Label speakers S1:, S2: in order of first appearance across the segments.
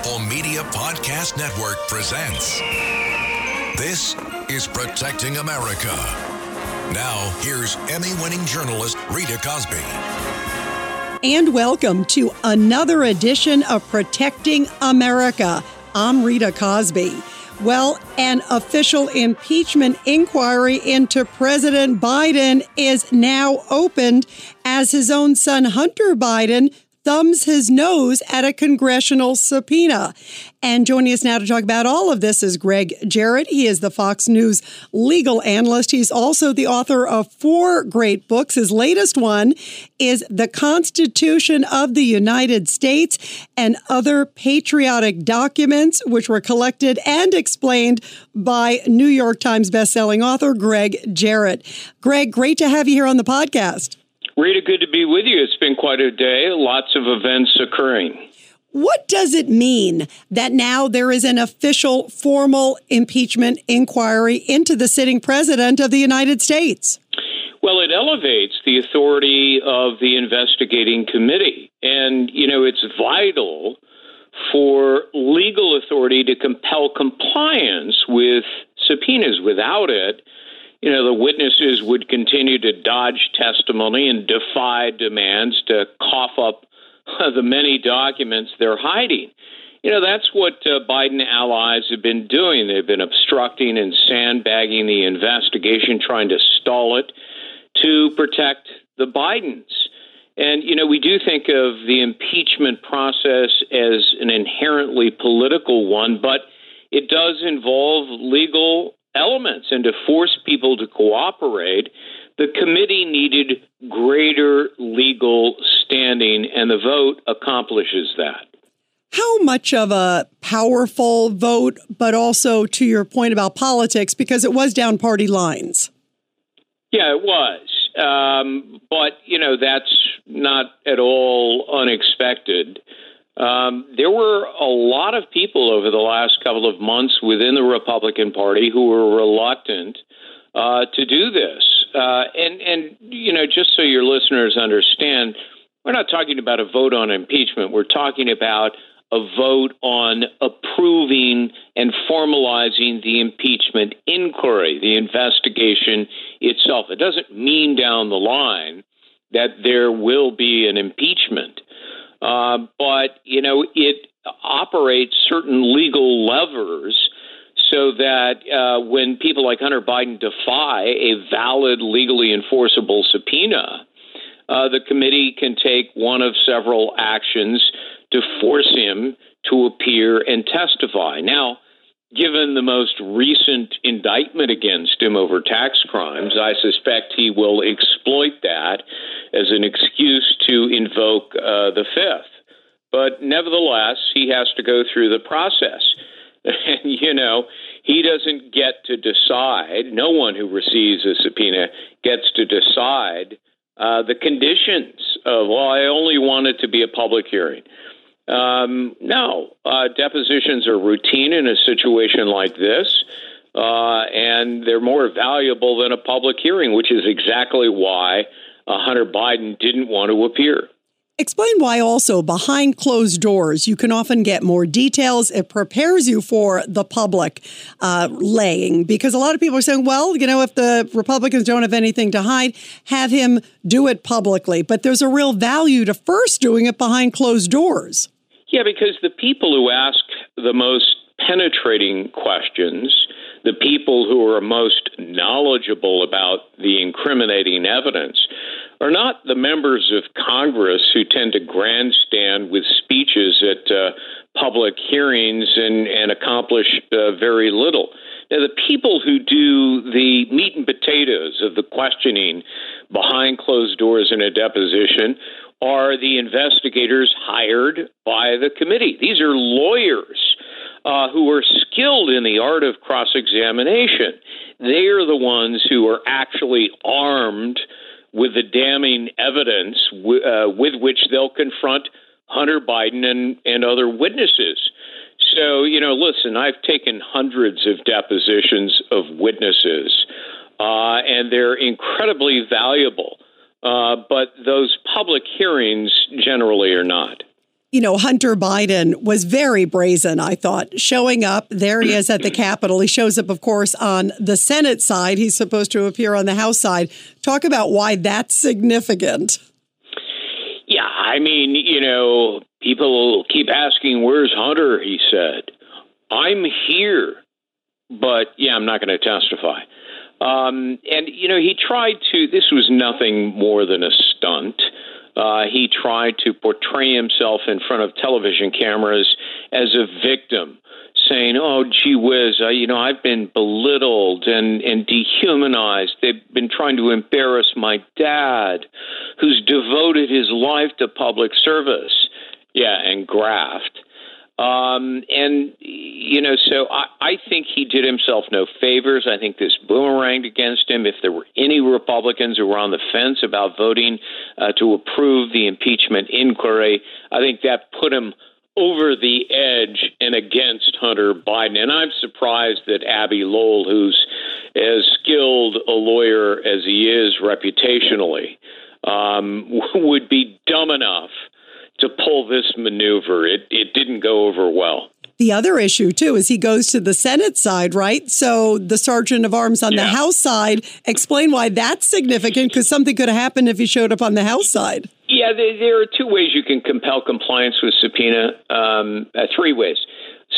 S1: Apple Media Podcast Network presents This is Protecting America. Now, here's Emmy winning journalist Rita Cosby.
S2: And welcome to another edition of Protecting America. I'm Rita Cosby. Well, an official impeachment inquiry into President Biden is now opened as his own son, Hunter Biden, thumbs his nose at a congressional subpoena. And joining us now to talk about all of this is Gregg Jarrett. He is the Fox News legal analyst. He's also the author of four great books. His latest one is The Constitution of the United States and Other Patriotic Documents, which were collected and explained by New York Times bestselling author Gregg Jarrett. Gregg, great to have you here on the podcast.
S3: Rita, good to be with you. It's been quite a day, lots of events occurring.
S2: What does it mean that now there is an official formal impeachment inquiry into the sitting president of the United States?
S3: Well, it elevates the authority of the investigating committee. And, you know, it's vital for legal authority to compel compliance with subpoenas. Without it, you know, the witnesses would continue to dodge testimony and defy demands to cough up the many documents they're hiding. You know, that's what uh, Biden allies have been doing. They've been obstructing and sandbagging the investigation, trying to stall it to protect the Bidens. And, you know, we do think of the impeachment process as an inherently political one, but it does involve legal elements and to force people to cooperate, the committee needed greater legal standing, and the vote accomplishes that.
S2: How much of a powerful vote, but also to your point about politics, because it was down party lines?
S3: Yeah, it was. Um, but, you know, that's not at all unexpected. Um, there were a lot of people over the last couple of months within the Republican Party who were reluctant uh, to do this. Uh, and, and, you know, just so your listeners understand, we're not talking about a vote on impeachment. We're talking about a vote on approving and formalizing the impeachment inquiry, the investigation itself. It doesn't mean down the line that there will be an impeachment. Uh, but, you know, it operates certain legal levers so that uh, when people like Hunter Biden defy a valid, legally enforceable subpoena, uh, the committee can take one of several actions to force him to appear and testify. Now, given the most recent indictment against him over tax crimes, I suspect he will exploit that as an excuse to invoke uh, the fifth. But nevertheless, he has to go through the process. And, you know, he doesn't get to decide, no one who receives a subpoena gets to decide uh, the conditions of, well, I only want it to be a public hearing. Um, no, uh, depositions are routine in a situation like this, uh, and they're more valuable than a public hearing, which is exactly why uh, Hunter Biden didn't want to appear.
S2: Explain why also behind closed doors you can often get more details. It prepares you for the public uh, laying because a lot of people are saying, well, you know, if the Republicans don't have anything to hide, have him do it publicly. But there's a real value to first doing it behind closed doors.
S3: Yeah, because the people who ask the most penetrating questions, the people who are most knowledgeable about the incriminating evidence, are not the members of Congress who tend to grandstand with speeches at uh, public hearings and, and accomplish uh, very little. Now, the people who do the meat and potatoes of the questioning behind closed doors in a deposition are the investigators hired by the committee. These are lawyers uh, who are skilled in the art of cross examination. They are the ones who are actually armed with the damning evidence w- uh, with which they'll confront Hunter Biden and, and other witnesses. So, you know, listen, I've taken hundreds of depositions of witnesses, uh, and they're incredibly valuable. Uh, but those public hearings generally are not.
S2: you know, Hunter Biden was very brazen, I thought, showing up. There he is at the Capitol. He shows up, of course, on the Senate side. He's supposed to appear on the House side. Talk about why that's significant.
S3: Yeah, I mean, you know, people keep asking, Where's Hunter? He said, I'm here, but yeah, I'm not going to testify. Um, and, you know, he tried to, this was nothing more than a stunt. Uh, he tried to portray himself in front of television cameras as a victim, saying, "Oh, gee whiz, uh, you know, I've been belittled and and dehumanized. They've been trying to embarrass my dad, who's devoted his life to public service." Yeah, and graft. Um, and, you know, so I, I think he did himself no favors. I think this boomeranged against him. If there were any Republicans who were on the fence about voting uh, to approve the impeachment inquiry, I think that put him over the edge and against Hunter Biden. And I'm surprised that Abbe Lowell, who's as skilled a lawyer as he is reputationally, um, would be dumb enough to pull this maneuver. It it didn't go over well.
S2: The other issue too is he goes to the Senate side, right? So the sergeant of arms on yeah. the House side. Explain why that's significant because something could have happened if he showed up on the House side.
S3: Yeah, there, there are two ways you can compel compliance with subpoena. Um, uh, three ways.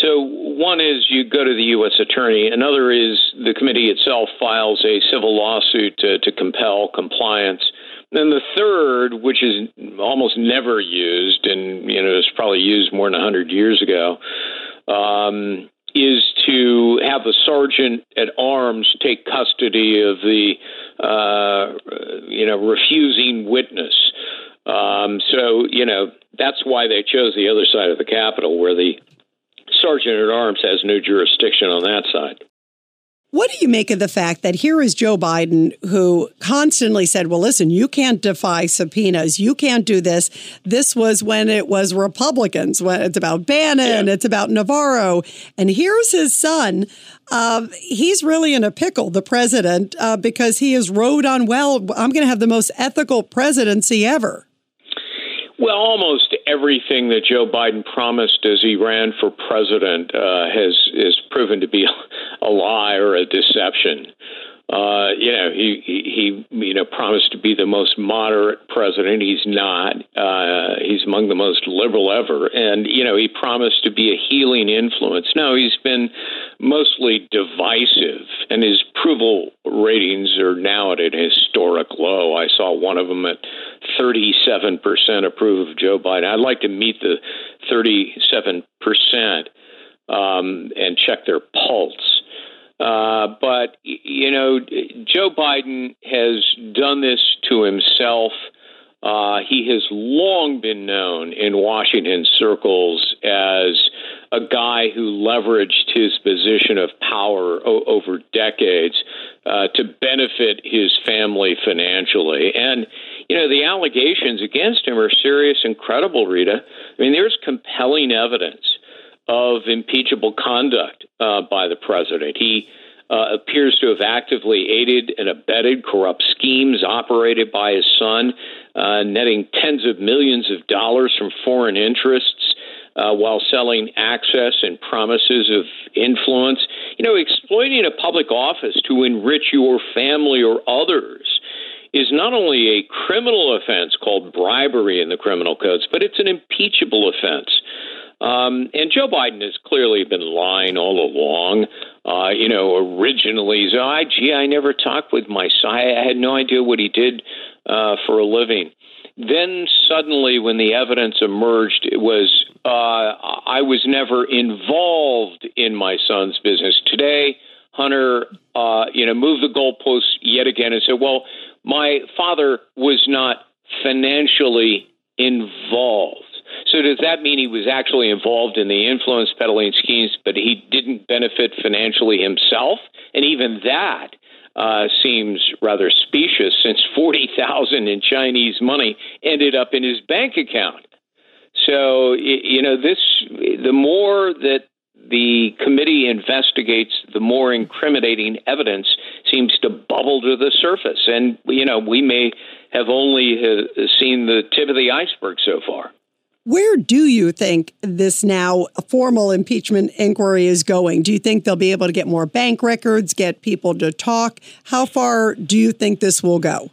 S3: So one is you go to the U.S. attorney. Another is the committee itself files a civil lawsuit to, to compel compliance. Then the third, which is almost never used, and you know, it's probably used more than hundred years ago, um, is to have the sergeant at arms take custody of the, uh, you know, refusing witness. Um, so you know that's why they chose the other side of the Capitol, where the sergeant at arms has no jurisdiction on that side.
S2: What do you make of the fact that here is Joe Biden who constantly said, well, listen, you can't defy subpoenas. You can't do this. This was when it was Republicans, when it's about Bannon, yeah. it's about Navarro. And here's his son. Uh, he's really in a pickle, the president, uh, because he has rode on well. I'm going to have the most ethical presidency ever.
S3: Well, almost everything that Joe Biden promised as he ran for president uh, has is proven to be a lie or a deception. Uh, you know, he, he, he, you know, promised to be the most moderate president. He's not. Uh, he's among the most liberal ever. And, you know, he promised to be a healing influence. No, he's been mostly divisive, and his approval ratings are now at an historic low. I saw one of them at 37% approve of Joe Biden. I'd like to meet the 37% um, and check their pulse. Uh, but, you know, Joe Biden has done this to himself. Uh, he has long been known in Washington circles as a guy who leveraged his position of power o- over decades uh, to benefit his family financially. And, you know, the allegations against him are serious and credible, Rita. I mean, there's compelling evidence of impeachable conduct uh, by the president. He uh, appears to have actively aided and abetted corrupt schemes operated by his son, uh, netting tens of millions of dollars from foreign interests. Uh, while selling access and promises of influence, you know, exploiting a public office to enrich your family or others is not only a criminal offense called bribery in the criminal codes, but it's an impeachable offense. Um, and Joe Biden has clearly been lying all along. Uh, you know, originally, so I, gee, I never talked with my son. I had no idea what he did uh, for a living. Then suddenly, when the evidence emerged, it was uh, I was never involved in my son's business. Today, Hunter, uh, you know, moved the goalposts yet again and said, "Well, my father was not financially involved." So does that mean he was actually involved in the influence peddling schemes, but he didn't benefit financially himself? And even that uh, seems rather specious, since forty thousand in Chinese money ended up in his bank account. So you know this. The more that the committee investigates, the more incriminating evidence seems to bubble to the surface, and you know we may have only uh, seen the tip of the iceberg so far.
S2: Where do you think this now formal impeachment inquiry is going? Do you think they'll be able to get more bank records, get people to talk? How far do you think this will go?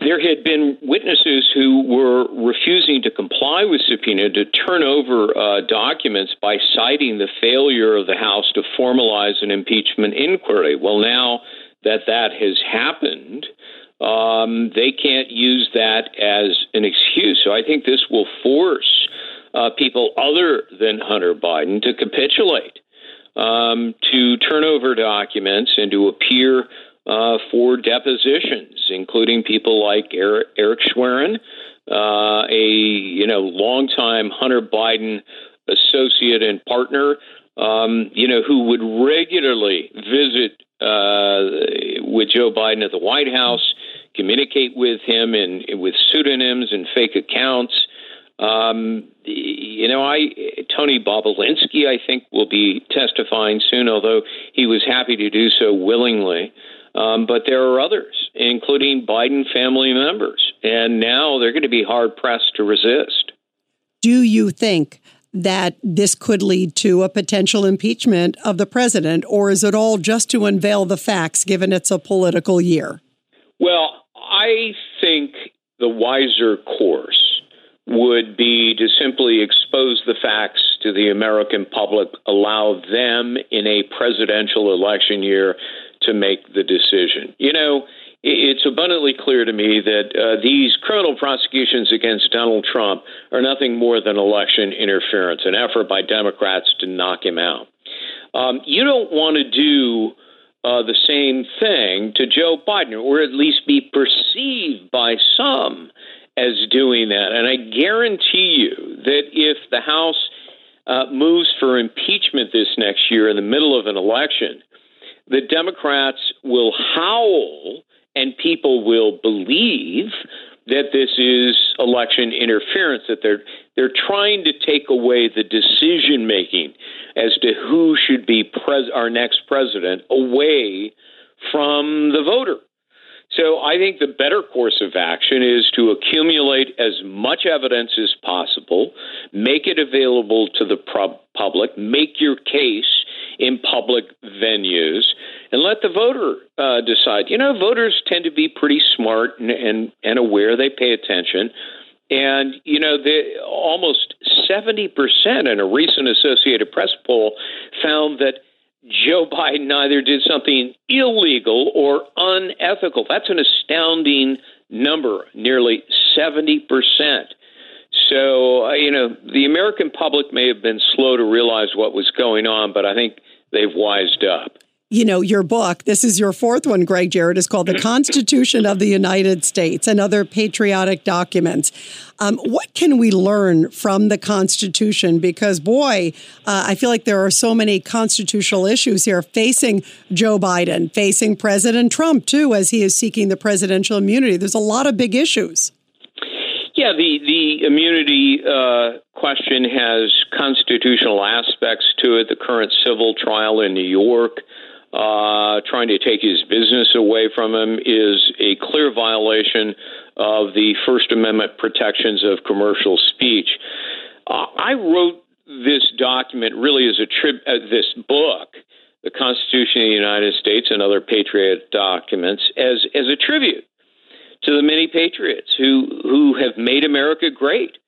S3: There had been witnesses who were refusing to comply with subpoena to turn over uh, documents by citing the failure of the House to formalize an impeachment inquiry. Well, now that that has happened, um, they can't use that as an excuse. So I think this will force uh, people other than Hunter Biden to capitulate, um, to turn over documents, and to appear uh, for depositions, including people like Eric, Eric Schwerin, uh, a you know longtime Hunter Biden associate and partner, um, you know, who would regularly visit uh, with Joe Biden at the White House, communicate with him in, with pseudonyms and fake accounts. Um, you know, I Tony Bobulinski, I think, will be testifying soon, although he was happy to do so willingly. Um, but there are others, including Biden family members, and now they're going to be hard pressed to resist.
S2: Do you think that this could lead to a potential impeachment of the president, or is it all just to unveil the facts given it's a political year?
S3: Well, I think the wiser course would be to simply expose the facts to the American public, allow them in a presidential election year to make the decision. You know, it's abundantly clear to me that uh, these criminal prosecutions against Donald Trump are nothing more than election interference, an effort by Democrats to knock him out. Um, you don't want to do uh, the same thing to Joe Biden, or at least be perceived by some as doing that. And I guarantee you that if the House uh, moves for impeachment this next year in the middle of an election, the Democrats will howl and people will believe that this is election interference that they're they're trying to take away the decision making as to who should be pres- our next president away from the voter. So I think the better course of action is to accumulate as much evidence as possible, make it available to the public, make your case in public venues and let the voter uh, decide. You know, voters tend to be pretty smart and, and, and aware, they pay attention. And, you know, the, almost 70% in a recent Associated Press poll found that Joe Biden either did something illegal or unethical. That's an astounding number, nearly 70%. So, uh, you know, the American public may have been slow to realize what was going on, but I think they've wised up.
S2: You know, your book, this is your fourth one, Gregg Jarrett, is called The Constitution of the United States and Other Patriotic Documents. Um, what can we learn from the Constitution? Because, boy, uh, I feel like there are so many constitutional issues here facing Joe Biden, facing President Trump, too, as he is seeking the presidential immunity. There's a lot of big issues.
S3: Yeah, the the immunity uh, question has constitutional aspects to it. The current civil trial in New York, uh, trying to take his business away from him, is a clear violation of the First Amendment protections of commercial speech. Uh, I wrote this document really as a trib, uh, this book, the Constitution of the United States and other patriot documents, as as a tribute to the many patriots who who have made America great.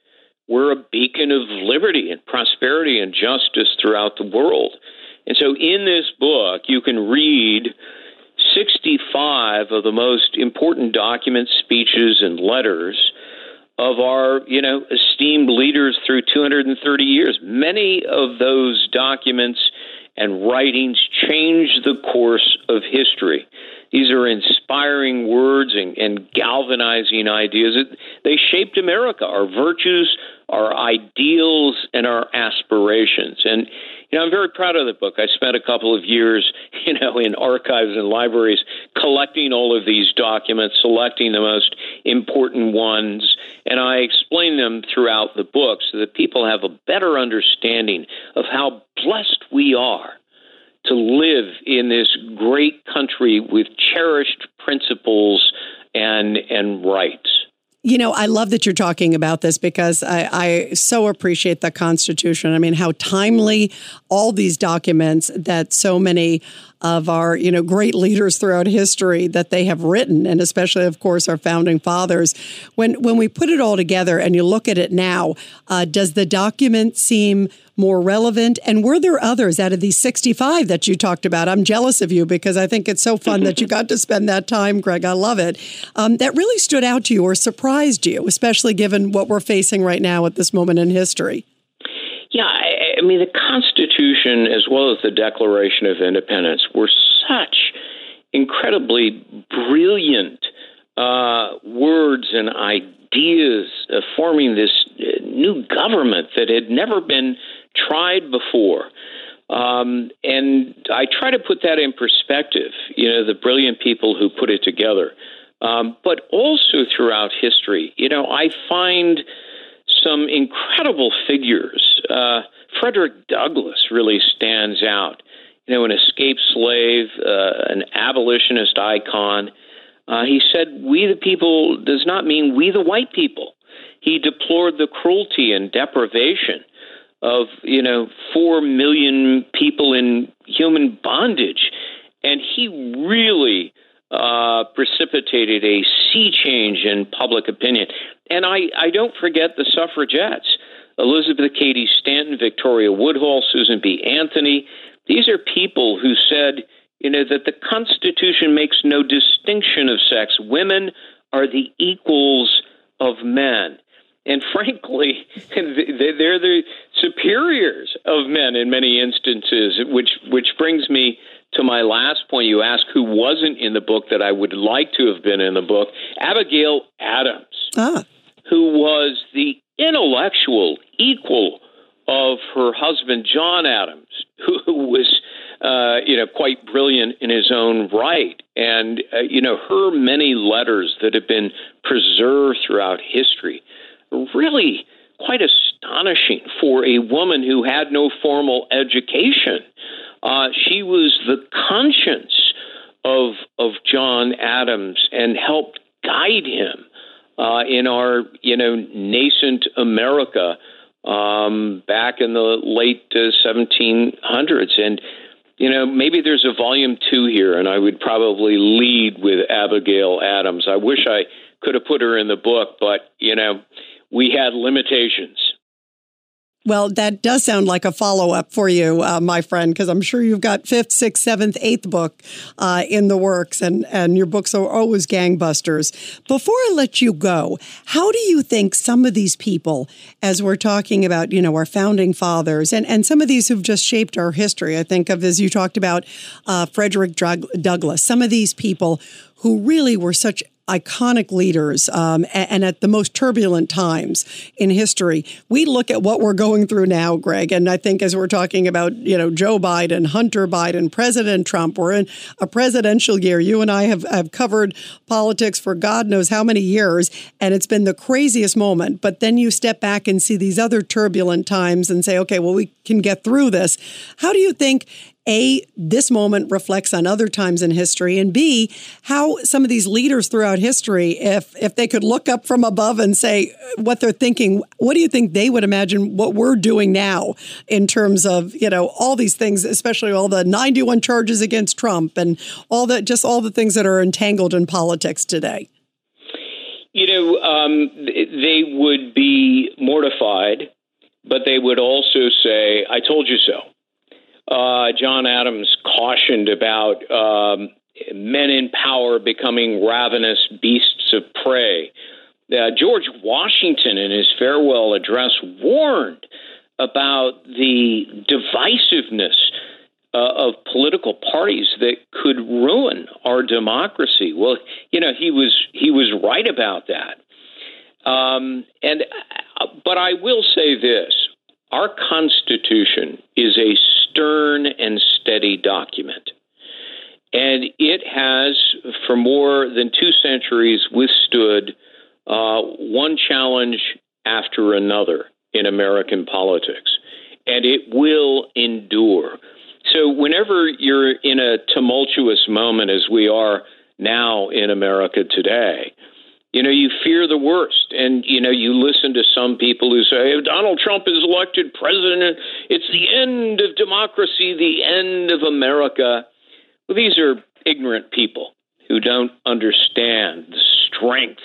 S3: We're a beacon of liberty and prosperity and justice throughout the world. And so in this book, you can read 65 of the most important documents, speeches, and letters of our, you know, esteemed leaders through 230 years. Many of those documents and writings changed the course of history. These are inspiring words and, and galvanizing ideas. It, they shaped America, our virtues, our ideals, and our aspirations. And you know, I'm very proud of the book. I spent a couple of years, you know, in archives and libraries collecting all of these documents, selecting the most important ones, and I explain them throughout the book so that people have a better understanding of how blessed we are to live in this great country with cherished principles and and rights.
S2: You know, I love that you're talking about this because I, I, so appreciate the Constitution. I mean, how timely all these documents that so many of our, you know, great leaders throughout history that they have written, and especially, of course, our founding fathers. When when we put it all together and you look at it now, uh, does the document seem more relevant? And were there others out of these 65 that you talked about? I'm jealous of you because I think it's so fun that you got to spend that time, Gregg. I love it. Um, that really stood out to you or surprised you, especially given what we're facing right now at this moment in history?
S3: Yeah, I, I mean, the Constitution as well as the Declaration of Independence were such incredibly brilliant uh, words and ideas of forming this uh, new government that had never been tried before. Um, and I try to put that in perspective, you know, the brilliant people who put it together. Um, but also throughout history, you know, I find some incredible figures. Uh, Frederick Douglass really stands out. You know, an escaped slave, uh, an abolitionist icon. Uh, he said, We the people does not mean we the white people. He deplored the cruelty and deprivation of, you know, four million people in human bondage. And he really uh, precipitated a sea change in public opinion. And I, I don't forget the suffragettes Elizabeth Cady Stanton, Victoria Woodhull, Susan B. Anthony. These are people who said, you know, that the Constitution makes no distinction of sex. Women are the equals of men. And frankly, they're the superiors of men in many instances, which, which brings me to my last point, you ask who wasn't in the book that I would like to have been in the book. Abigail Adams, ah. who was the intellectual equal of her husband John Adams, who was uh, you know quite brilliant in his own right, and uh, you know her many letters that have been preserved throughout history, really quite astonishing for a woman who had no formal education. Uh, she was the conscience of of John Adams and helped guide him uh, in our you know nascent America um, back in the late uh, 1700s, and you know maybe there's a volume two here, and I would probably lead with Abigail Adams. I wish I could have put her in the book, but you know we had limitations.
S2: Well, that does sound like a follow up for you, uh, my friend, because I'm sure you've got fifth, sixth, seventh, eighth book uh, in the works, and, and your books are always gangbusters. Before I let you go, how do you think some of these people, as we're talking about, you know, our founding fathers, and, and some of these who've just shaped our history, I think of, as you talked about, uh, Frederick Douglass, some of these people who really were such iconic leaders um, and, and, at the most turbulent times in history. We look at what we're going through now, Gregg, and I think as we're talking about, you know, Joe Biden, Hunter Biden, President Trump, we're in a presidential year. You and I have, have covered politics for God knows how many years, and it's been the craziest moment. But then you step back and see these other turbulent times and say, okay, well, we can get through this. How do you think a, this moment reflects on other times in history, and B, how some of these leaders throughout history, if if they could look up from above and say what they're thinking, what do you think they would imagine what we're doing now in terms of you know all these things, especially all the 91 charges against Trump and all that, just all the things that are entangled in politics today?
S3: You know, um, they would be mortified, but they would also say, "I told you so." Uh, John Adams cautioned about um, men in power becoming ravenous beasts of prey. Uh, George Washington, in his farewell address, warned about the divisiveness uh, of political parties that could ruin our democracy. Well, you know, he was he was right about that. Um, and uh, but I will say this: our Constitution is a stern and steady document. And it has, for more than two centuries, withstood uh, one challenge after another in American politics. And it will endure. So, whenever you're in a tumultuous moment, as we are now in America today, you know, you fear the worst. And, you know, you listen to some people who say, if Donald Trump is elected president, it's the end of democracy, the end of America. Well, these are ignorant people who don't understand the strength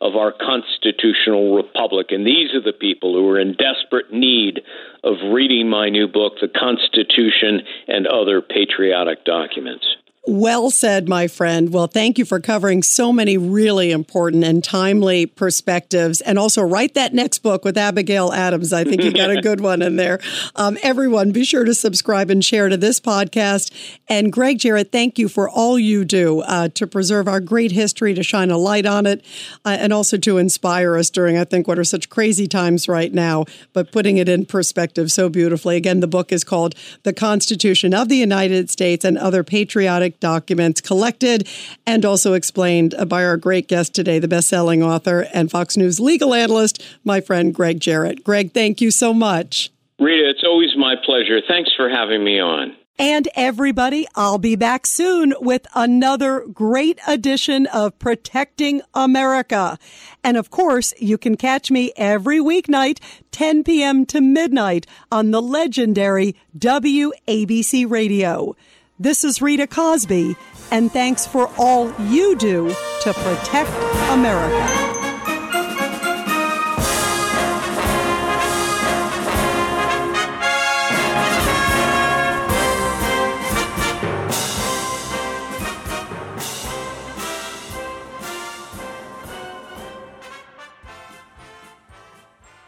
S3: of our constitutional republic. And these are the people who are in desperate need of reading my new book, The Constitution and Other Patriotic Documents.
S2: Well said, my friend. Well, thank you for covering so many really important and timely perspectives. And also, write that next book with Abigail Adams. I think you got a good one in there. Um, everyone, be sure to subscribe and share to this podcast. And Gregg Jarrett, thank you for all you do uh, to preserve our great history, to shine a light on it, uh, and also to inspire us during, I think, what are such crazy times right now, but putting it in perspective so beautifully. Again, the book is called The Constitution of the United States and Other Patriotic documents collected and also explained by our great guest today, the best-selling author and Fox News legal analyst, my friend Gregg Jarrett. Gregg, thank you so much.
S3: Rita, it's always my pleasure. Thanks for having me on.
S2: And everybody, I'll be back soon with another great edition of Protecting America. And of course, you can catch me every weeknight, 10 p.m. to midnight on the legendary WABC radio. This is Rita Cosby, and thanks for all you do to protect America.